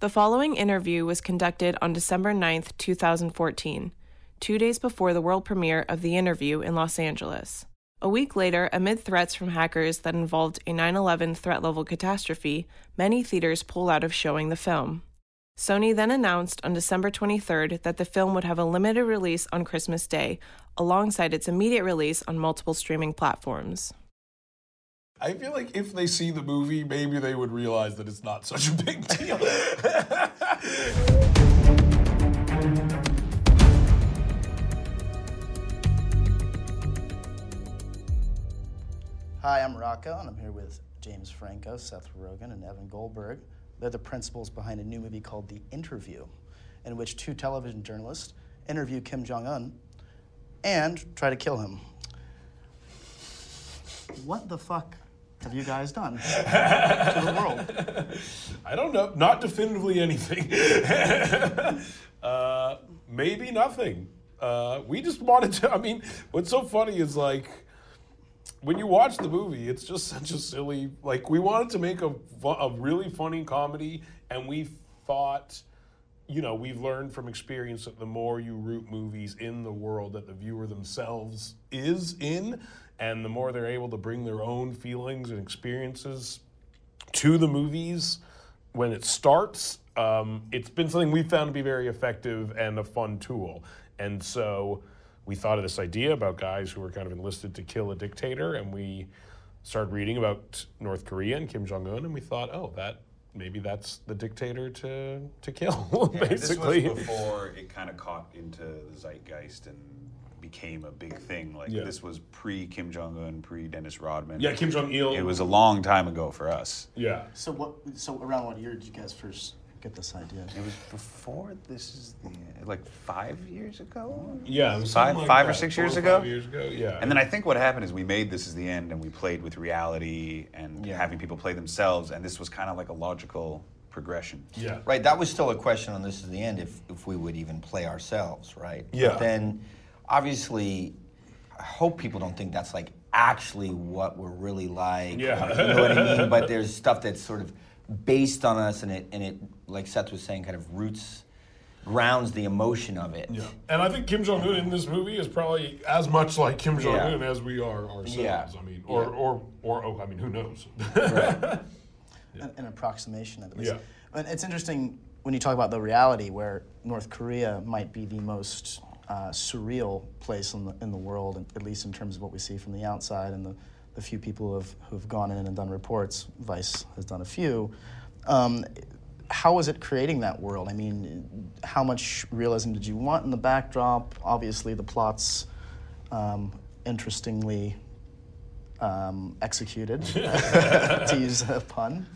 The following interview was conducted on December 9th, 2014, two days before the world premiere of The Interview in Los Angeles. A week later, amid threats from hackers that involved a 9 11 threat level catastrophe, many theaters pulled out of showing the film. Sony then announced on December 23rd that the film would have a limited release on Christmas Day, alongside its immediate release on multiple streaming platforms. I feel like if they see the movie, maybe they would realize that it's not such a big deal. Hi, I'm Rocco, and I'm here with James Franco, Seth Rogen, and Evan Goldberg. They're the principals behind a new movie called The Interview, in which two television journalists interview Kim Jong un and try to kill him. What the fuck have you guys done to the world? I don't know. Not definitively anything. uh, maybe nothing. Uh, we just wanted to. I mean, what's so funny is like when you watch the movie, it's just such a silly. Like we wanted to make a a really funny comedy, and we thought. You know, we've learned from experience that the more you root movies in the world that the viewer themselves is in, and the more they're able to bring their own feelings and experiences to the movies when it starts, um, it's been something we've found to be very effective and a fun tool. And so we thought of this idea about guys who were kind of enlisted to kill a dictator, and we started reading about North Korea and Kim Jong Un, and we thought, oh, that maybe that's the dictator to to kill, Yeah, basically. This was before it kind of caught into the zeitgeist and became a big thing. Like Yeah. this was pre Kim Jong Un, pre Dennis Rodman. Yeah, Kim Jong Il. It was a long time ago for us. yeah. So what? So around what year did you guys first get this idea? It was before this is the, like five years ago. Yeah, it was Five- like five or six four years or ago? Five years ago, yeah. And then I think what happened is we made this as the end, and we played with reality and having people play themselves, and this was kind of like a logical progression. yeah, Right, that was still a question on this is the end if, if we would even play ourselves, right? Yeah. But then, obviously, I hope people don't think that's like actually what we're really like. Yeah. or- you know what I mean? But there's stuff that's sort of based on us, and it and it like Seth was saying, kind of roots, grounds the emotion of it. Yeah, and I think Kim Jong Un in this movie is probably as much like Kim Jong Un Yeah. as we are ourselves. Yeah. I mean, or Yeah. or or oh, I mean, who knows? An, an approximation of it. Yeah. And it's interesting when you talk about the reality where North Korea might be the most uh, surreal place in the, in the world, at least in terms of what we see from the outside and the, the few people who have, who've gone in and done reports. Vice has done a few. Um, how was it creating that world? I mean, how much realism did you want in the backdrop? Obviously, the plot's um, interestingly um, executed, to use a pun.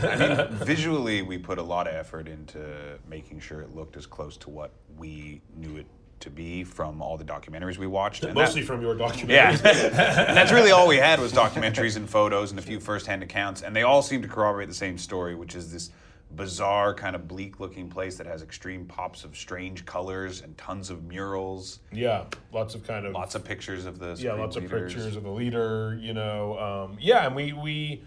I mean, visually, we put a lot of effort into making sure it looked as close to what we knew it to be from all the documentaries we watched. and that- Mostly from your documentaries. Yeah, and that's really all we had was documentaries and photos and a few firsthand accounts, and they all seem to corroborate the same story, which is this bizarre, kind of bleak-looking place that has extreme pops of strange colors and tons of murals, yeah, lots of kind of lots of pictures of the yeah, lots of pictures of the leader. You know, um, yeah, and we we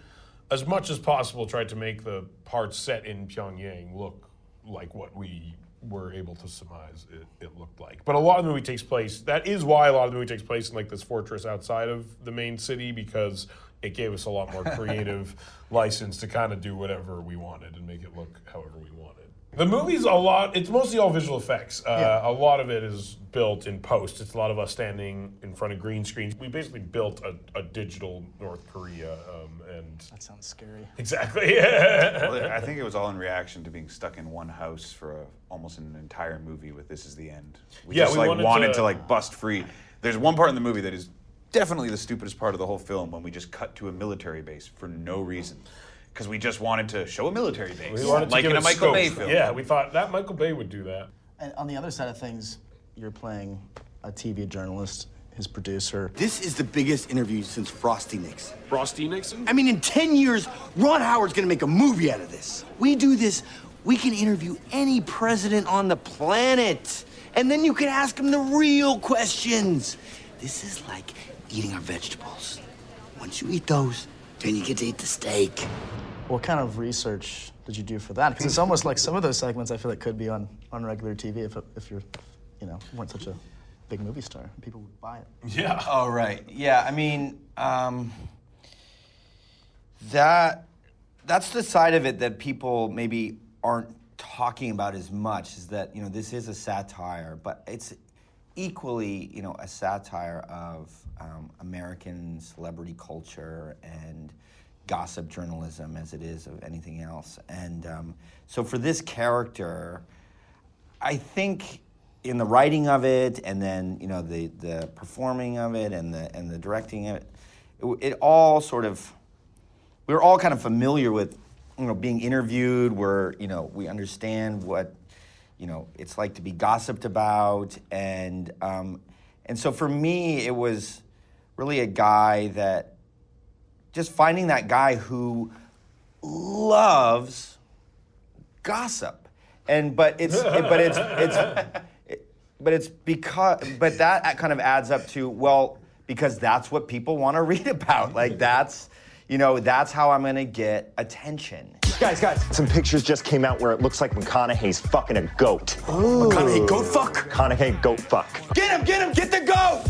as much as possible tried to make the parts set in Pyongyang look like what we were able to surmise it, it looked like. But a lot of the movie takes place. That is why a lot of the movie takes place in like this fortress outside of the main city because it gave us a lot more creative license to kind of do whatever we wanted and make it look however we wanted. The movie's a lot. It's mostly all visual effects. Uh, Yeah. A lot of it is built in post. It's a lot of us standing in front of green screens. We basically built a, a digital North Korea, um, and That sounds scary. exactly. Well, I think it was all in reaction to being stuck in one house for a, almost an entire movie with "This Is the End." We Yeah, just we like wanted wanted, to- to... like bust free. There's one part in the movie that is definitely the stupidest part of the whole film when we just cut to a military base for no reason. Because we just wanted to show a military base, we wanted to give in it a Michael scope. Bay film. Yeah, we thought that Michael Bay would do that. And on the other side of things, you're playing a TV journalist, his producer. This is the biggest interview since Frost/Nixon. Frosty Nixon. I mean, in 10 years, Ron Howard's gonna make a movie out of this. We do this, we can interview any president on the planet. And then you can ask him the real questions. This is like eating our vegetables. Once you eat those, then you get to eat the steak. What kind of research did you do for that? Because it's almost like some of those segments I feel like could be on, on regular TV if, if you're, you know, weren't such a big movie star. People would buy it. Yeah. Oh right, yeah. I mean, um, that that's the side of it that people maybe aren't talking about as much. Is that you know this is a satire, but it's equally you know a satire of um, American celebrity culture and gossip journalism as it is of anything else. And um, so for this character. I think in the writing of it, and then you know the the performing of it, and the and the directing of it, it, it all sort of we were all kind of familiar with you know being interviewed. Where you know we understand what you know it's like to be gossiped about, and um, and so for me it was really a guy that just finding that guy who loves gossip. And but it's it- but it's it's it- but it's because but that kind of adds up to well because that's what people want to read about. Like that's you know that's how i'm going to get attention Guys, guys, some pictures just came out where it looks like McConaughey's fucking a goat. McConaughey, goat fuck. McConaughey goat fuck. Get him, get him, get the goat!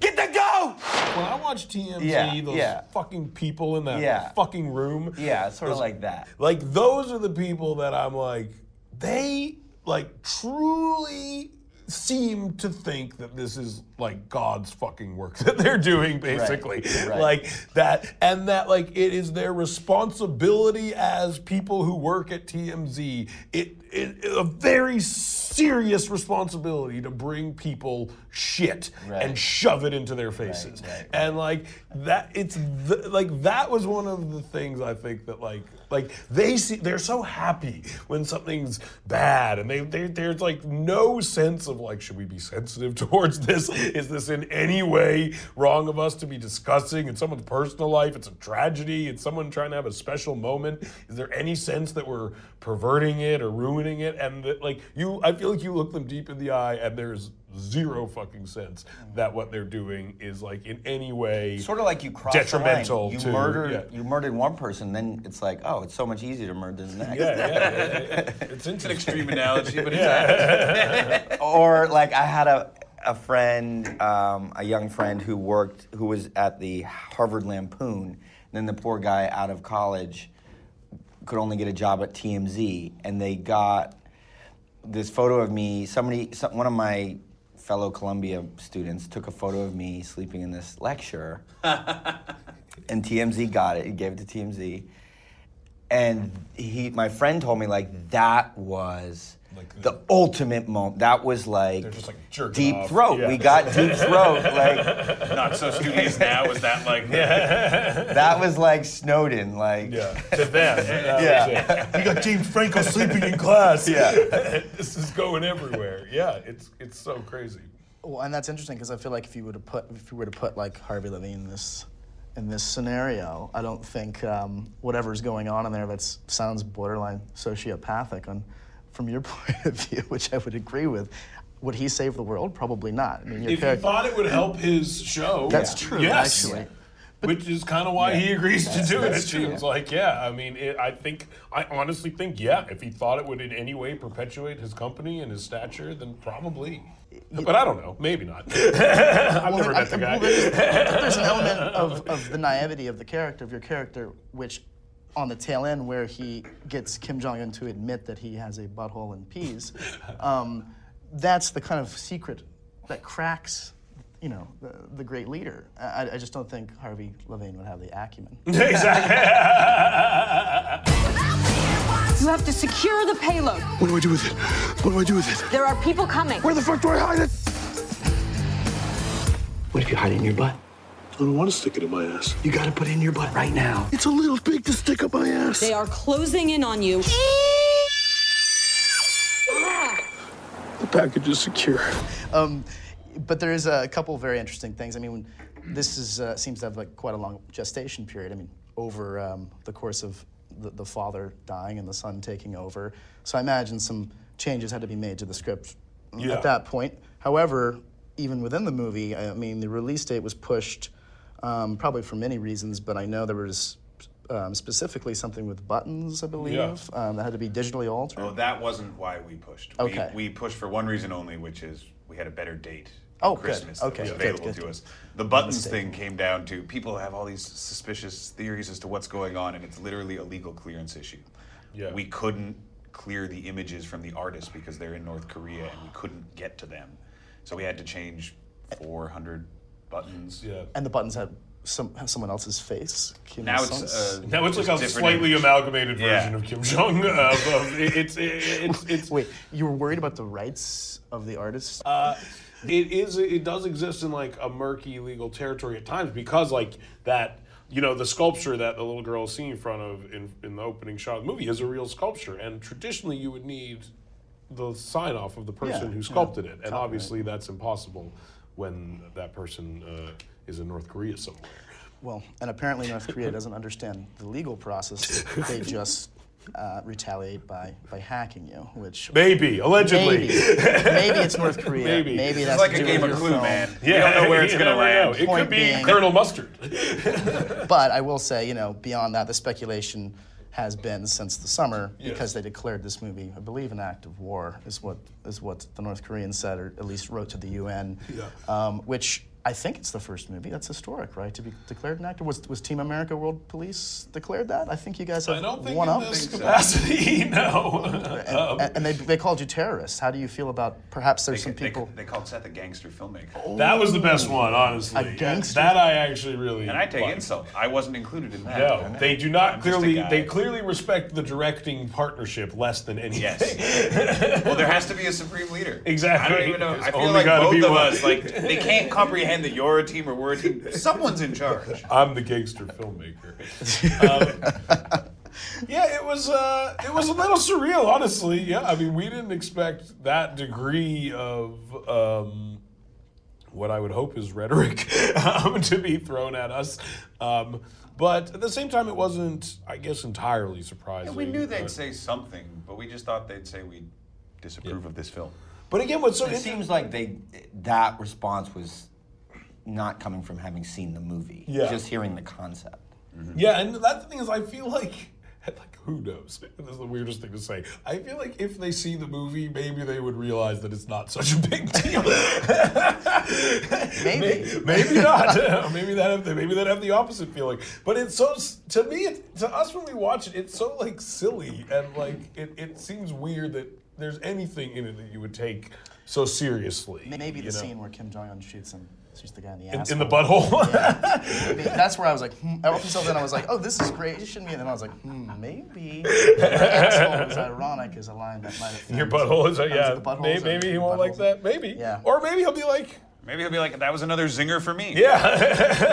Get the goat! When I watch TMZ, Yeah, those yeah. fucking people in that Yeah. fucking room. yeah it's sort of like that Like those are the people that I'm like, they like truly seem to think that this is like God's fucking work that they're doing, basically. right. Like that, and that like it is their responsibility as people who work at TMZ. It, it a very serious responsibility to bring people shit Right. and shove it into their faces. right, And like that, it's th- like that was one of the things I think that like like they see they're so happy when something's bad, and they, they there's like no sense of like should we be sensitive towards this? Is this in any way wrong of us to be discussing in someone's personal life? It's a tragedy. It's someone trying to have a special moment. Is there any sense that we're perverting it or ruining it? And that like you, I feel like you look them deep in the eye, and there's zero fucking sense that what they're doing is like in any way sort of like you cross detrimental the line. to you murdered yeah. you murdered one person then it's like oh it's so much easier to murder the next Yeah, yeah, yeah, yeah. It's It's an extreme analogy, but it's or like I had a a friend, um, a young friend who worked, who was at the Harvard Lampoon. And then the poor guy out of college could only get a job at TMZ, and they got this photo of me. Somebody, some, one of my fellow Columbia students took a photo of me sleeping in this lecture, and TMZ got it. He gave it to TMZ, and he, my friend, told me like that was Like the ultimate moment. That was like, just, like, deep off. throat. Yeah. We got deep throat. Like not so studious now. Was that like? Yeah. that was like Snowden. Like Yeah, to them. that Yeah. was. You got James Franco sleeping in class. Yeah. this is going everywhere. Yeah, it's it's so crazy. Well, and that's interesting because I feel like if you were to put if you were to put like Harvey Levin in this in this scenario, I don't think um, whatever's going on in there that sounds borderline sociopathic on from your point of view, which I would agree with. Would he save the world? Probably not. I mean, If he thought it would help his show, That's true, Yes. actually. Which is kind of why he agrees to do it. It seems like, yeah. I mean, it, I think, I honestly think, yeah. If he thought it would in any way perpetuate his company and his stature, then probably. But I don't know. Maybe not. I've never I- met the guy. well, there's, there's an element of, of the naivety of the character, of your character, which on the tail end where he gets Kim Jong Un to admit that he has a butthole and peas. Um, that's the kind of secret that cracks, you know, the, the great leader. I, I just don't think Harvey Levin would have the acumen. Exactly. you have to secure the payload. What do I do with it? What do I do with it? There are people coming. Where the fuck do I hide it? What if you hide it in your butt? I don't want to stick it in my ass. You gotta put it in your butt right now. It's a little big to stick up my ass. They are closing in on you. The package is secure. Um, but there is a couple very interesting things. I mean, when, this is, uh, seems to have like quite a long gestation period. I mean, over um, the course of the, the father dying and the son taking over. So I imagine some changes had to be made to the script Yeah. at that point. However, even within the movie, I mean, the release date was pushed um, probably for many reasons, but I know there was um, specifically something with buttons, I believe, Yeah. um, that had to be digitally altered. Oh, that wasn't why we pushed. Okay. We, we pushed for one reason only, which is we had a better date. Oh, for good. Christmas that Okay, was available good, to us. The buttons thing came down to people have all these suspicious theories as to what's going on, and it's literally a legal clearance issue. Yeah. We couldn't clear the images from the artists because they're in North Korea, and we couldn't get to them, so we had to change 400 buttons. Yeah. And the buttons had some have someone else's face. Kim Now it's, Il-sung's. uh, Now it's like a slightly image. amalgamated Yeah. version of Kim Jong. Of, of, it- it's it's it's Wait, you were worried about the rights of the artist. Uh, it is it does exist in like a murky legal territory at times because like that you know the sculpture that the little girl is seen in front of in, in the opening shot of the movie is a real sculpture and traditionally you would need the sign off of the person Yeah, who yeah. sculpted it and Copyright. obviously that's impossible when that person uh, is in North Korea somewhere. well, and apparently North Korea doesn't understand the legal process. They just uh, retaliate by, by hacking you, which Maybe allegedly. maybe, maybe it's North Korea. Maybe. Maybe It's that's like a game of Clue, phone. man. You don't know where it's going to never know. land. It Point could be being- Colonel Mustard. But I will say, you know, beyond that, the speculation has been since the summer because they declared this movie, I believe, an act of war, is what is what the North Koreans said, or at least wrote to the UN. Yeah. Um, which I think it's the first movie that's historic, right? To be declared an actor was was Team America World Police declared that? I think you guys have I don't think one in up. this capacity, no. And, and- and they, they called you terrorists. How do you feel about perhaps there's They, some people? they called Seth a gangster filmmaker. Oh. That was the best one, honestly. A gangster? That I actually really. And I take liked. insult. I wasn't included in that. No, they do I'm not clearly. They clearly respect the directing partnership less than anything. Yes. well, there has to be a supreme leader. Exactly. I don't even know. There's I feel like both of one. us, like, they can't comprehend that you're a team or we're a team. Someone's in charge. I'm the gangster filmmaker. Um, yeah, it was. Uh, it was a little surreal, honestly. Yeah, I mean, we didn't expect that degree of. Um, what I would hope is rhetoric um, to be thrown at us, um, but at the same time, it wasn't, I guess, entirely surprising. we knew they'd but- say something, but we just thought they'd say we disapprove of this film. But again, what's so It interesting? seems like they that response was not coming from having seen the movie, Yeah. just hearing the concept. Mm-hmm. Yeah, and that's the thing is, I feel like, like who knows? This is the weirdest thing to say. I feel like if they see the movie, maybe they would realize that it's not such a big deal. Maybe. maybe not. maybe that have the, maybe that have the opposite feeling. But it's so to me, it, to us when we watch it, it's so like silly and like it, it seems weird that there's anything in it that you would take so seriously. Maybe the know? scene where Kim Jong Un shoots him, shoots the guy in the in, ass. in the butthole. Maybe. That's where I was like, hmm. up until then I was like, oh, this is great. It shouldn't be. And then I was like, hmm, maybe. The asshole is ironic as a line that might have. Your butthole is I yeah. like, the buttholes Maybe, are- maybe he won't like that. Maybe. Yeah. Or maybe he'll be like, Maybe he'll be like, that was another zinger for me. yeah.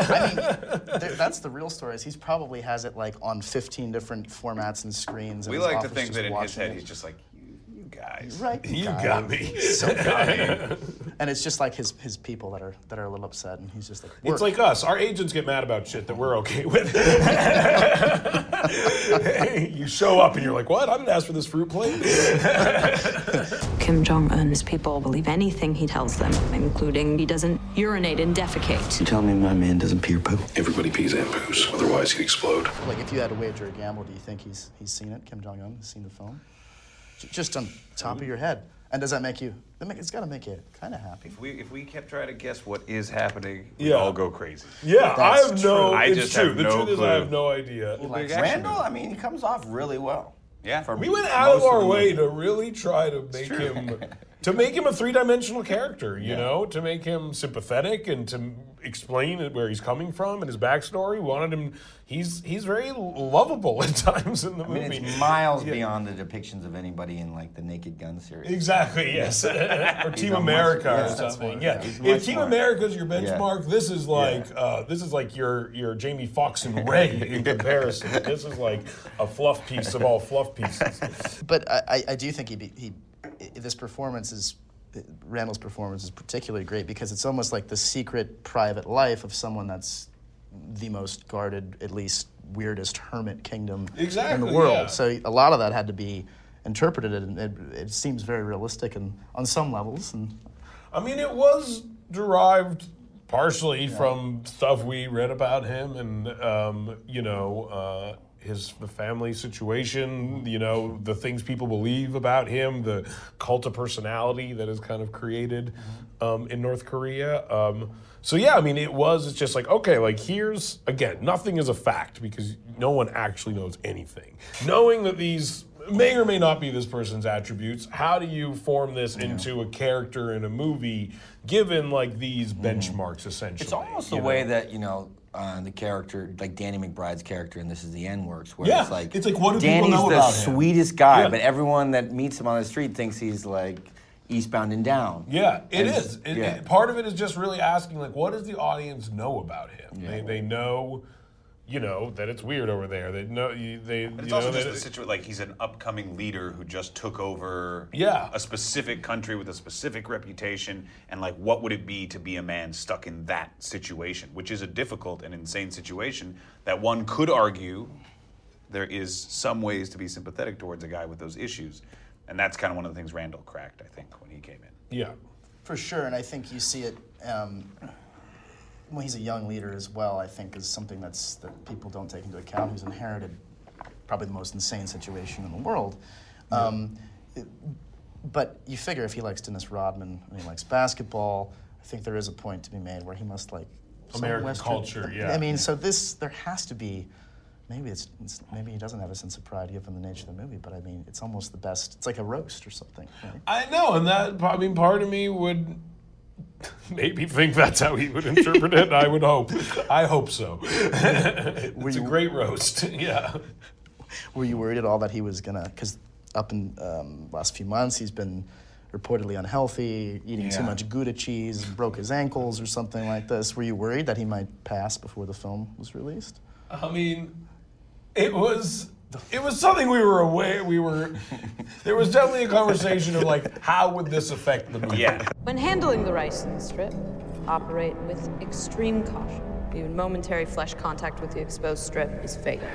I mean, there, that's the real story. Is he's probably has it like on 15 different formats and screens. And We like to office think that in his head it. he's just like, you, you guys. right. you guy. got me. So got me. And it's just like his his people that are that are a little upset, and he's just like, It's like us. Our agents get mad about shit that we're okay with. you show up and you're like, "What? I didn't ask for this fruit plate." Kim Jong un's people believe anything he tells them, including he doesn't urinate and defecate. You tell me my man doesn't pee or poo? Everybody pees and poos, otherwise he'd explode. like if you had to wager a gamble, do you think he's he's seen it? Kim Jong Un has seen the film. J- Just on top of your head. And does that make you? It's got to make you kind of happy. If we if we kept trying to guess what is happening, we'd Yeah. all go crazy. Yeah, I That's have no. true. I it's just true. have the no truth is, I have no idea. Big action Randall. I mean, he comes off really well. Yeah. For We went out of our way movie. to really try to make him to make him a three-dimensional character, you know, to make him sympathetic and to explain where he's coming from and his backstory. We wanted him he's he's very lovable at times in the I mean, movie. it's miles Yeah. beyond the depictions of anybody in like the Naked Gun series. Exactly, yes. or Team a much- America yeah, or something. smart. Yeah. If Team smart. America's your Yeah. benchmark, this is like uh, this is like your your Jamie Foxx and Ray in comparison. this is like a fluff piece of all fluff pieces. But I, I- I do think he, be, he i- this performance is Randall's performance is particularly great because it's almost like the secret private life of someone that's the most guarded, at least weirdest hermit kingdom in the world. yeah. So a lot of that had to be interpreted, and it, it seems very realistic and on some levels. And I mean, it was derived partially from stuff we read about him, and um, you know, uh, his the family situation. You know, the things people believe about him, the cult of personality that is kind of created um, in North Korea. Um, so yeah, I mean, it was. It's just like okay, like here's again, nothing is a fact because no one actually knows anything. Knowing that these may or may not be this person's attributes. How do you form this into a character in a movie, given like these benchmarks essentially? It's almost the you way that you know uh, the character, like Danny McBride's character, and this is the end works, where Yeah, it's like it's like, what do people Danny's know the about him? sweetest guy, Yeah. but everyone that meets him on the street thinks he's like eastbound and down. Yeah, it And- is. It, yeah. it- part of it is just really asking, like, what does the audience know about him? They, they know, you know, that it's weird over there. They know you, they. But it's you also know, just that the situation like he's an upcoming leader who just took over Yeah. a specific country with a specific reputation and like what would it be to be a man stuck in that situation, which is a difficult and insane situation that one could argue there is some ways to be sympathetic towards a guy with those issues. And that's kind of one of the things Randall cracked, I think, when he came in. yeah. For sure, and I think you see it um, when he's a young leader as well. I think is something that's that people don't take into account. Who's inherited probably the most insane situation in the world. Um, it- but you figure if he likes Dennis Rodman and he likes basketball, I think there is a point to be made where he must like American Western- culture, yeah. I mean, so this there has to be. Maybe it's, it's maybe he doesn't have a sense of pride given the nature of the movie, but I mean, it's almost the best. It's like a roast or something. Right? I know, and that I mean, part of me would maybe think that's how he would interpret it. I would hope. I hope so. it's a great roast. yeah. Were you worried at all that he was gonna? Because up in um, last few months, he's been reportedly unhealthy, eating too much Gouda cheese, broke his ankles or something like this. Were you worried that he might pass before the film was released? I mean, it was it was something we were aware we were. There was definitely a conversation of like, how would this affect the movie? Yeah. When handling the ricin the strip, operate with extreme caution. Even momentary flesh contact with the exposed strip is fatal.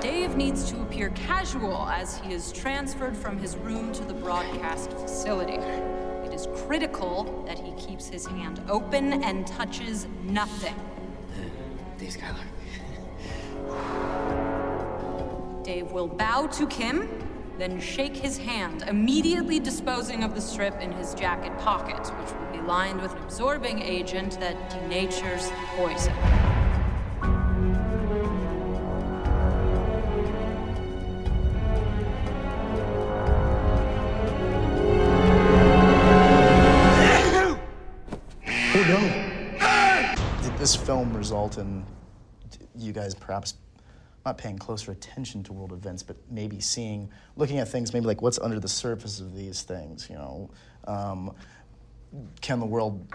Dave needs to appear casual as he is transferred from his room to the broadcast facility. It is critical that he keeps his hand open and touches nothing. These guys Dave will bow to Kim, then shake his hand, immediately disposing of the strip in his jacket pocket, which will be lined with an absorbing agent that denatures the poison. Oh no! Did this film result in you guys perhaps not paying closer attention to world events, but maybe seeing, looking at things maybe like what's under the surface of these things? You know, um, can the world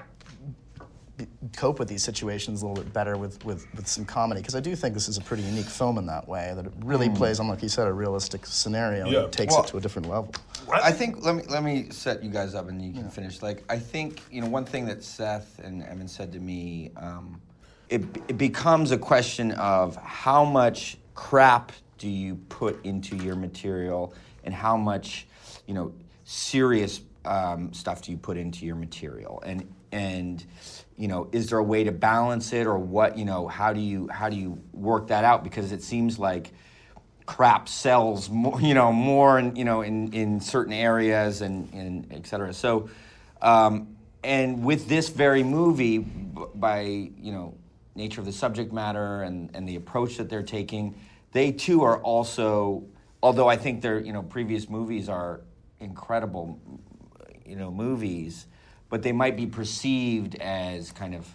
be, cope with these situations a little bit better with, with, with some comedy? Because I do think this is a pretty unique film in that way, that it really plays on, like you said, a realistic scenario Yeah. and takes Well- it to a different level. I think let me let me set you guys up and you can finish. Like I think you know one thing that Seth and Evan said to me, um, it it becomes a question of how much crap do you put into your material and how much you know serious um, stuff do you put into your material and and you know is there a way to balance it or what you know how do you how do you work that out because it seems like crap sells more, you know, more in, you know, in, in certain areas and, and et cetera. So, um, and with this very movie, by, you know, nature of the subject matter and, and the approach that they're taking, they too are also, although I think their, you know, previous movies are incredible, you know, movies, but they might be perceived as kind of,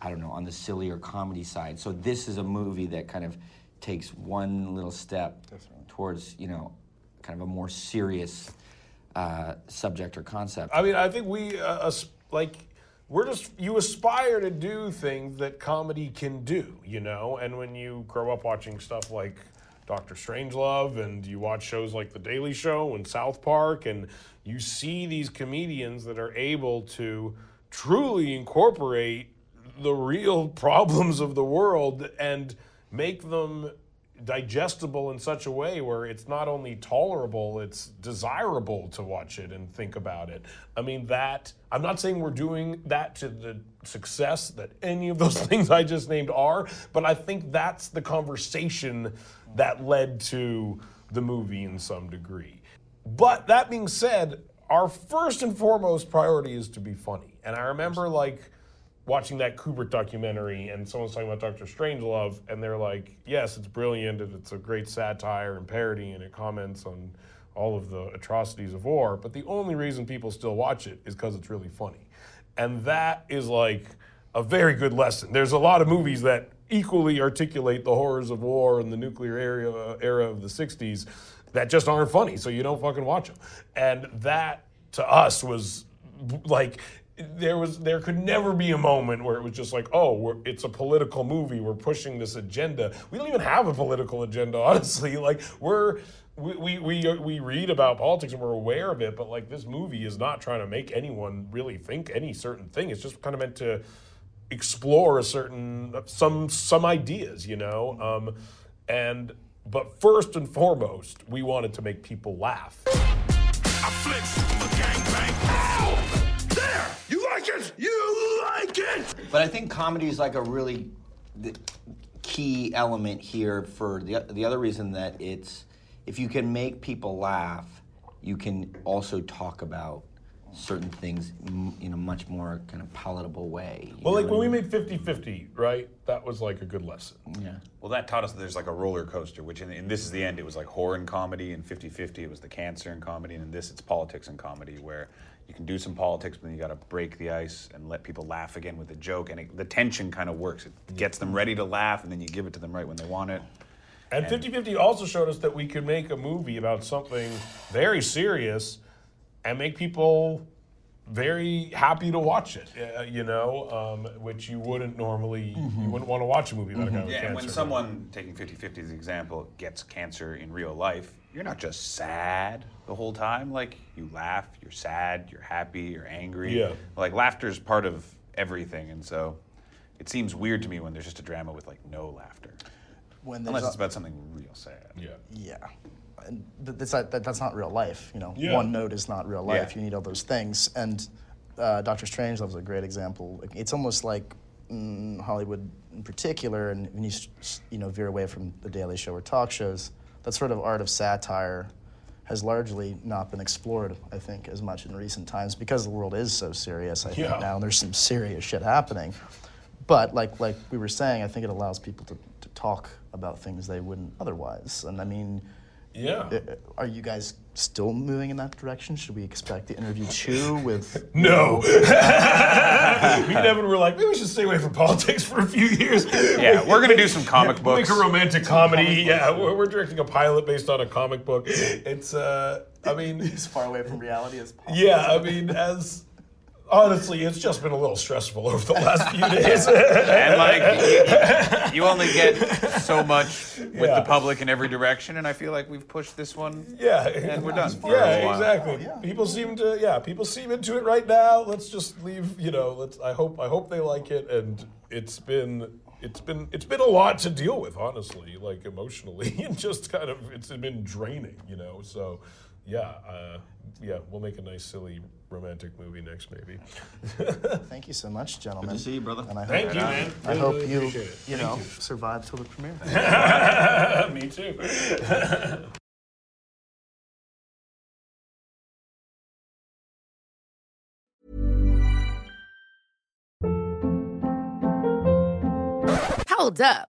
I don't know, on the sillier comedy side. So this is a movie that kind of takes one little step towards, you know, kind of a more serious uh, subject or concept. I mean, I think we uh, like we're just you aspire to do things that comedy can do, you know. And when you grow up watching stuff like Doctor Strangelove, and you watch shows like The Daily Show and South Park, and you see these comedians that are able to truly incorporate the real problems of the world and make them digestible in such a way where it's not only tolerable, it's desirable to watch it and think about it. I mean, that, I'm not saying we're doing that to the success that any of those things I just named are, but I think that's the conversation that led to the movie in some degree. But that being said, our first and foremost priority is to be funny. And I remember, like, watching that Kubrick documentary and someone's talking about Doctor Strangelove and they're like, yes, it's brilliant and it's a great satire and parody and it comments on all of the atrocities of war, but the only reason people still watch it is because it's really funny. And that is like a very good lesson. There's a lot of movies that equally articulate the horrors of war and the nuclear era, era of the 60s that just aren't funny, so you don't fucking watch them. And that to us was like there was there could never be a moment where it was just like oh it's a political movie. We're pushing this agenda. We don't even have a political agenda honestly. Like we're we, we, we, read about politics and we're aware of it but like this movie is not trying to make anyone really think any certain thing. It's just kind of meant to explore a certain some some ideas you know? Um, and but first and foremost we wanted to make people laugh like it? You like it? But I think comedy is like a really the key element here for the the other reason that it's if you can make people laugh, you can also talk about certain things in a much more kind of palatable way. well like when I we made 50-50 right that was like a good lesson yeah Well, that taught us that there's like a roller coaster, which in, in This Is the End, it was like horror and comedy, and 50 50, it was the cancer and comedy, and in this, it's politics and comedy, where you can do some politics, but then you got to break the ice and let people laugh again with a joke, and it, the tension kind of works. It gets them ready to laugh, and then you give it to them right when they want it. And 50 50 also showed us that we could make a movie about something very serious and make people very happy to watch it, uh, you know, um, which you wouldn't normally, you wouldn't want to watch a movie about a guy with Yeah, and cancer. when someone, taking 50 50 as an example, gets cancer in real life, you're not just sad the whole time. Like, you laugh, you're sad, you're happy, you're angry. Yeah. Like, laughter's part of everything, and so it seems weird to me when there's just a drama with, like, no laughter. When there's Unless a- it's about something real sad. Yeah. Yeah. And th- that's not, that, that's not real life. You know, Yeah. one note is not real life. Yeah. You need all those things. And uh, Doctor Strange was a great example. It's almost like mm, Hollywood in particular, and when you s- s- you know veer away from the Daily Show or talk shows, that sort of art of satire has largely not been explored, I think, as much in recent times because the world is so serious. I Yeah. think now and there's some serious shit happening. But like like we were saying, I think it allows people to, to talk about things they wouldn't otherwise. And I mean, Yeah. Are you guys still moving in that direction? Should we expect the interview two with? No. we never were like, maybe we should stay away from politics for a few years. Yeah, we're gonna do some comic Yeah, books. Make a romantic comedy. Yeah, we're, we're directing a pilot based on a comic book. It's, uh, I mean, as far away from reality as possible. yeah, I mean, as honestly, it's just been a little stressful over the last few days. and like you, you only get so much with Yeah. the public in every direction, and I feel like we've pushed this one. Yeah, and we're done. for a Yeah, while. exactly. Oh, people seem to, yeah, people seem into it right now. Let's just leave. You know, let's. I hope, I hope they like it. And it's been, it's been, it's been a lot to deal with, honestly, like emotionally, and just kind of, it's been draining. You know, so yeah, uh, yeah, we'll make a nice, silly, romantic movie next, maybe. Thank you so much, gentlemen. Good to see you, brother. And I Thank hope, you, man. I Really, hope really you, it. you Thank know, you. survive till the premiere. Me too. Hold up.